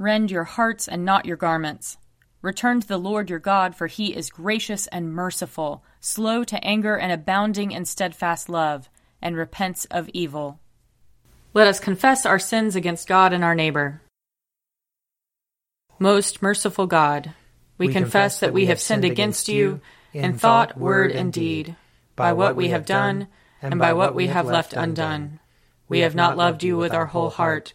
Rend your hearts and not your garments. Return to the Lord your God, for he is gracious and merciful, slow to anger and abounding in steadfast love, and repents of evil. Let us confess our sins against God and our neighbor. Most merciful God, we, we confess that we have sinned against you in thought, word, and deed, by what we have done and by what we have left undone. We have not loved you with our whole heart.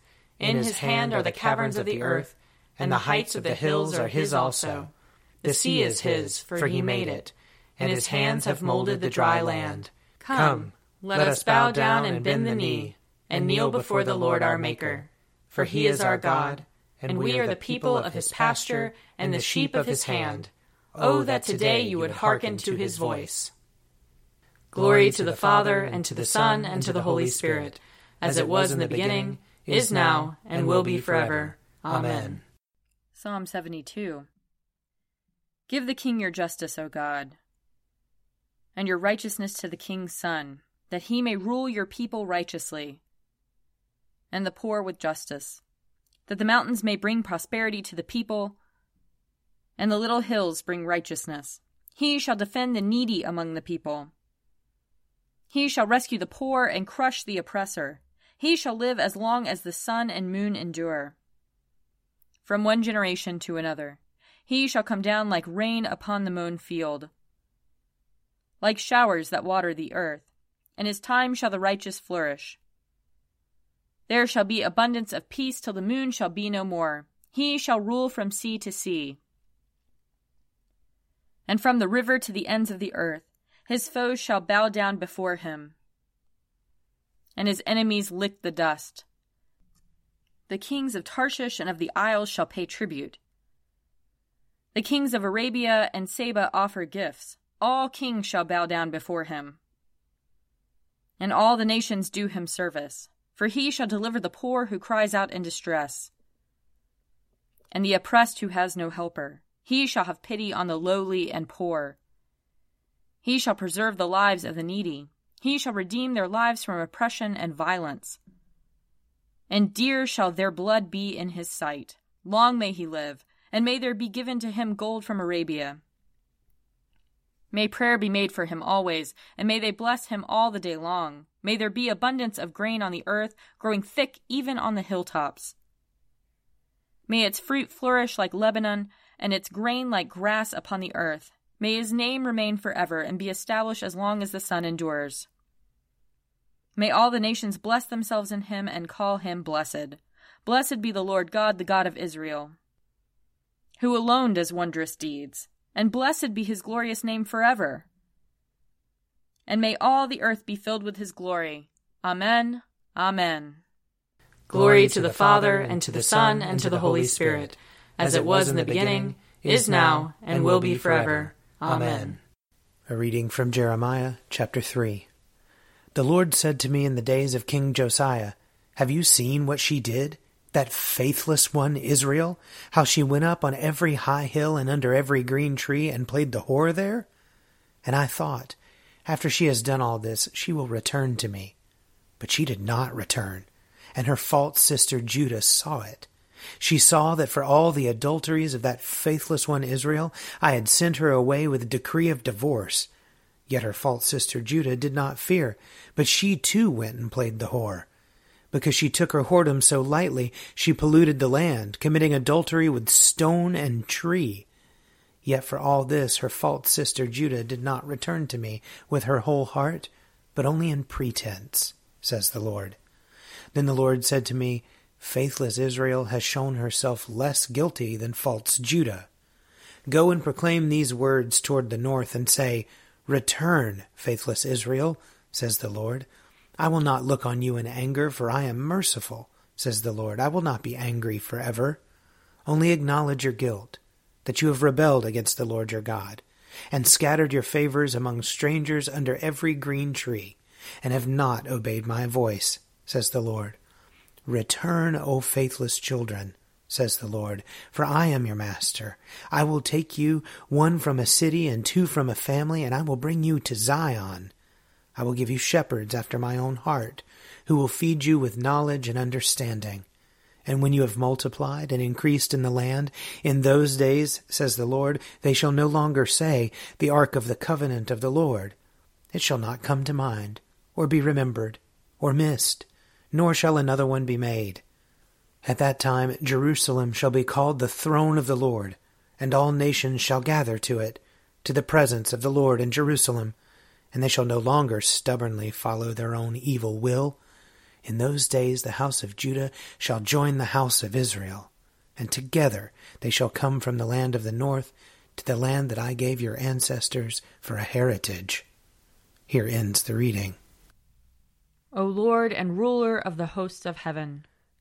In his hand are the caverns of the earth, and the heights of the hills are his also. The sea is his, for he made it, and his hands have molded the dry land. Come, let us bow down and bend the knee, and kneel before the Lord our Maker. For he is our God, and we are the people of his pasture and the sheep of his hand. Oh, oh, that today you would hearken to his voice. Glory to the Father, and to the Son, and to the Holy Spirit, as it was in the beginning, is now, and will be forever. Amen. Psalm 72 Give the king your justice, O God, and your righteousness to the king's son, that he may rule your people righteously, and the poor with justice, that the mountains may bring prosperity to the people, and the little hills bring righteousness. He shall defend the needy among the people. He shall rescue the poor and crush the oppressor. He shall live as long as the sun and moon endure. From one generation to another. He shall come down like rain upon the mown field, like showers that water the earth. And his time shall the righteous flourish. There shall be abundance of peace till the moon shall be no more. He shall rule from sea to sea, and from the river to the ends of the earth. His foes shall bow down before him, and his enemies lick the dust. The kings of Tarshish and of the isles shall pay tribute. The kings of Arabia and Saba offer gifts. All kings shall bow down before him. And all the nations do him service, for he shall deliver the poor who cries out in distress, and the oppressed who has no helper. He shall have pity on the lowly and poor. He shall preserve the lives of the needy. He shall redeem their lives from oppression and violence. And dear shall their blood be in his sight. Long may he live and may there be given to him gold from Arabia. May prayer be made for him always, and may they bless him all the day long. May there be abundance of grain on the earth, growing thick even on the hilltops. May its fruit flourish like Lebanon, and its grain like grass upon the earth. May his name remain forever, and be established as long as the sun endures. May all the nations bless themselves in him and call him blessed. Blessed be the Lord God, the God of Israel who alone does wondrous deeds, and blessed be his glorious name forever. And may all the earth be filled with his glory. Amen. Amen. Glory to the Father, and to the Son, and to the Holy Spirit, as it was in the beginning, is now, and will be forever. Amen. A reading from Jeremiah chapter 3. The Lord said to me in the days of King Josiah, Have you seen what she did? that faithless one, Israel, how she went up on every high hill and under every green tree and played the whore there? And I thought, after she has done all this, she will return to me. But she did not return, and her false sister Judah saw it. She saw that for all the adulteries of that faithless one Israel, I had sent her away with a decree of divorce. Yet her false sister Judah did not fear, but she too went and played the whore. Because she took her whoredom so lightly, she polluted the land, committing adultery with stone and tree. Yet for all this her false sister Judah did not return to me with her whole heart, but only in pretense, says the Lord. Then the Lord said to me, Faithless Israel has shown herself less guilty than false Judah. Go and proclaim these words toward the north, and say, Return, faithless Israel, says the Lord. I will not look on you in anger, for I am merciful, says the Lord. I will not be angry forever. Only acknowledge your guilt, that you have rebelled against the Lord your God, and scattered your favors among strangers under every green tree, and have not obeyed my voice, says the Lord. Return, O faithless children, says the Lord, for I am your master. I will take you, one from a city and two from a family, and I will bring you to Zion. I will give you shepherds after my own heart, who will feed you with knowledge and understanding. And when you have multiplied and increased in the land, in those days, says the Lord, they shall no longer say, The ark of the covenant of the Lord. It shall not come to mind, or be remembered, or missed, nor shall another one be made. At that time Jerusalem shall be called the throne of the Lord, and all nations shall gather to it, to the presence of the Lord in Jerusalem, and they shall no longer stubbornly follow their own evil will in those days the house of Judah shall join the house of Israel, and together they shall come from the land of the north to the land that I gave your ancestors for a heritage. Here ends the reading. O Lord and ruler of the hosts of heaven,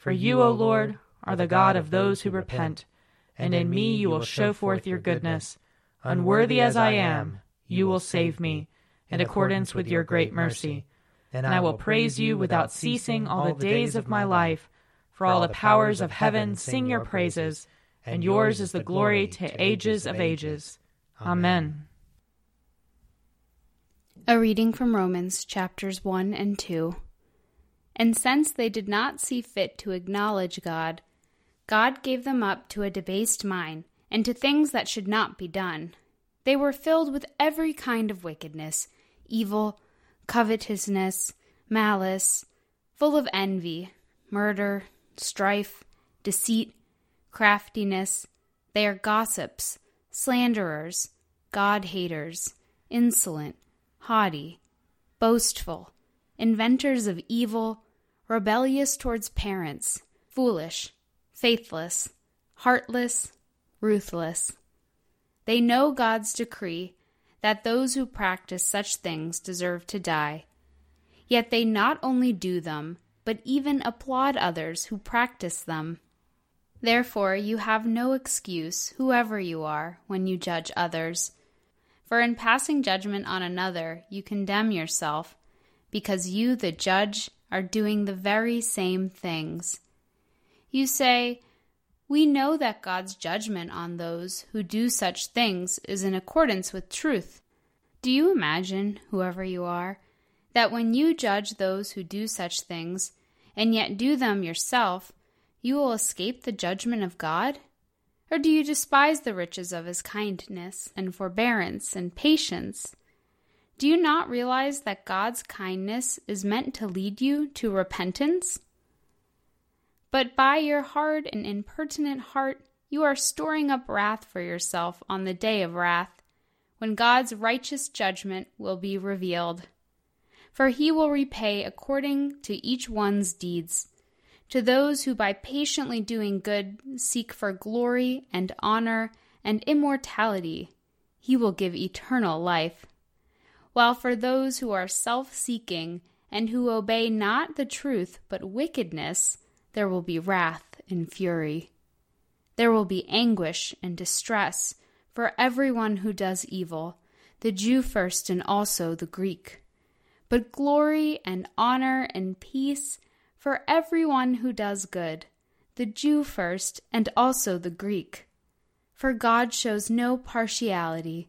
For you, O Lord, are the God of those who repent, and in me you will show forth your goodness. Unworthy as I am, you will save me, in accordance with your great mercy and I will praise you without ceasing all the days of my life. For all the powers of heaven sing your praises, and yours is the glory to ages of ages. Amen. A reading from Romans chapters 1 and 2. And since they did not see fit to acknowledge God, God gave them up to a debased mind and to things that should not be done. They were filled with every kind of wickedness, evil, covetousness, malice, full of envy, murder, strife, deceit, craftiness. They are gossips, slanderers, God haters, insolent, haughty, boastful, inventors of evil, rebellious towards parents, foolish, faithless, heartless, ruthless. They know God's decree that those who practice such things deserve to die. Yet they not only do them, but even applaud others who practice them. Therefore, you have no excuse, whoever you are, when you judge others. For in passing judgment on another, you condemn yourself, because you, the judge, are doing the very same things. You say, we know that God's judgment on those who do such things is in accordance with truth. Do you imagine, whoever you are, that when you judge those who do such things, and yet do them yourself, you will escape the judgment of God? Or do you despise the riches of his kindness and forbearance and patience? Do you not realize that God's kindness is meant to lead you to repentance? But by your hard and impertinent heart, you are storing up wrath for yourself on the day of wrath, when God's righteous judgment will be revealed. For he will repay according to each one's deeds. To those who by patiently doing good seek for glory and honor and immortality, he will give eternal life. While for those who are self seeking and who obey not the truth but wickedness, there will be wrath and fury. There will be anguish and distress for everyone who does evil, the Jew first and also the Greek. But glory and honor and peace for everyone who does good, the Jew first and also the Greek. For God shows no partiality.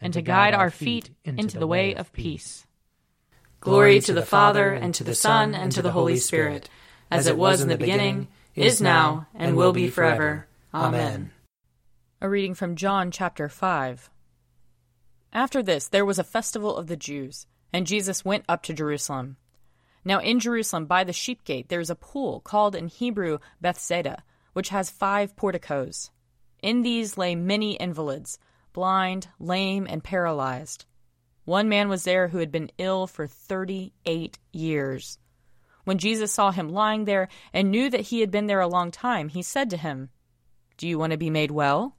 and to guide our feet into the way of peace. Glory to the Father, and to the Son, and to the Holy Spirit, as it was in the beginning is now, and will be forever. Amen. A reading from John chapter 5. After this, there was a festival of the Jews, and Jesus went up to Jerusalem. Now, in Jerusalem, by the sheep gate, there is a pool called in Hebrew Bethsaida, which has five porticos. In these lay many invalids, blind, lame, and paralyzed. One man was there who had been ill for thirty eight years. When Jesus saw him lying there and knew that he had been there a long time, he said to him, Do you want to be made well?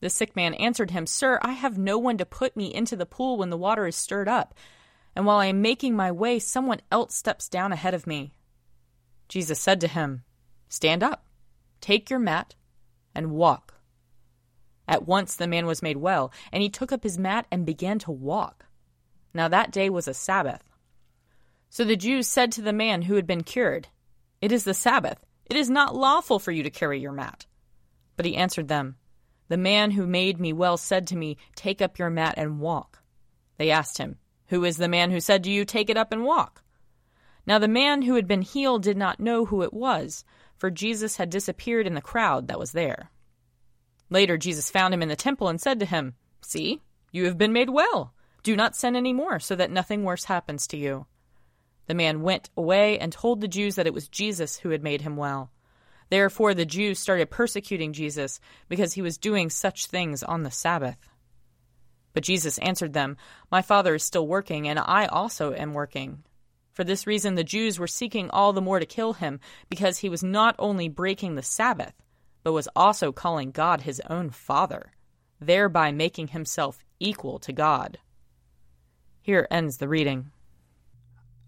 The sick man answered him, Sir, I have no one to put me into the pool when the water is stirred up, and while I am making my way, someone else steps down ahead of me. Jesus said to him, Stand up, take your mat, and walk. At once the man was made well, and he took up his mat and began to walk. Now that day was a Sabbath. So the Jews said to the man who had been cured, It is the Sabbath. It is not lawful for you to carry your mat. But he answered them, The man who made me well said to me, Take up your mat and walk. They asked him, Who is the man who said to you, Take it up and walk? Now the man who had been healed did not know who it was, for Jesus had disappeared in the crowd that was there. Later Jesus found him in the temple and said to him, See, you have been made well. Do not sin any more, so that nothing worse happens to you. The man went away and told the Jews that it was Jesus who had made him well. Therefore, the Jews started persecuting Jesus because he was doing such things on the Sabbath. But Jesus answered them, My Father is still working, and I also am working. For this reason, the Jews were seeking all the more to kill him, because he was not only breaking the Sabbath, but was also calling God his own Father, thereby making himself equal to God. Here ends the reading.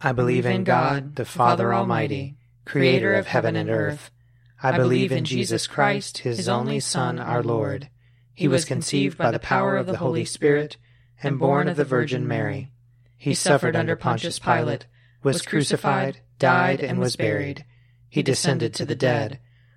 I believe in God, the Father Almighty, creator of heaven and earth. I believe in Jesus Christ, his only Son, our Lord. He was conceived by the power of the Holy Spirit and born of the Virgin Mary. He suffered under Pontius Pilate, was crucified, died, and was buried. He descended to the dead.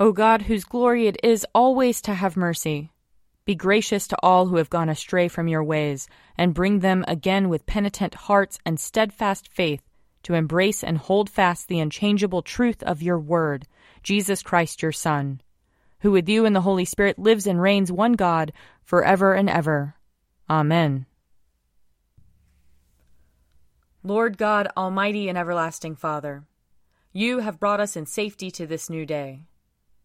O God, whose glory it is always to have mercy, be gracious to all who have gone astray from your ways, and bring them again with penitent hearts and steadfast faith to embrace and hold fast the unchangeable truth of your word, Jesus Christ your Son, who with you and the Holy Spirit lives and reigns one God for ever and ever. Amen. Lord God, Almighty and everlasting Father, you have brought us in safety to this new day.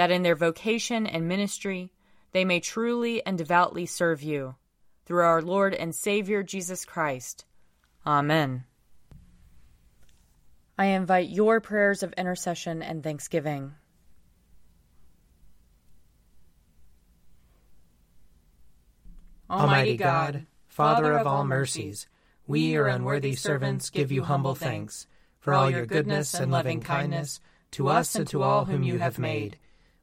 that in their vocation and ministry they may truly and devoutly serve you. Through our Lord and Savior Jesus Christ. Amen. I invite your prayers of intercession and thanksgiving. Almighty God, Father of all mercies, we, your unworthy servants, give you humble thanks for all your goodness and loving kindness to us and to all whom you have made.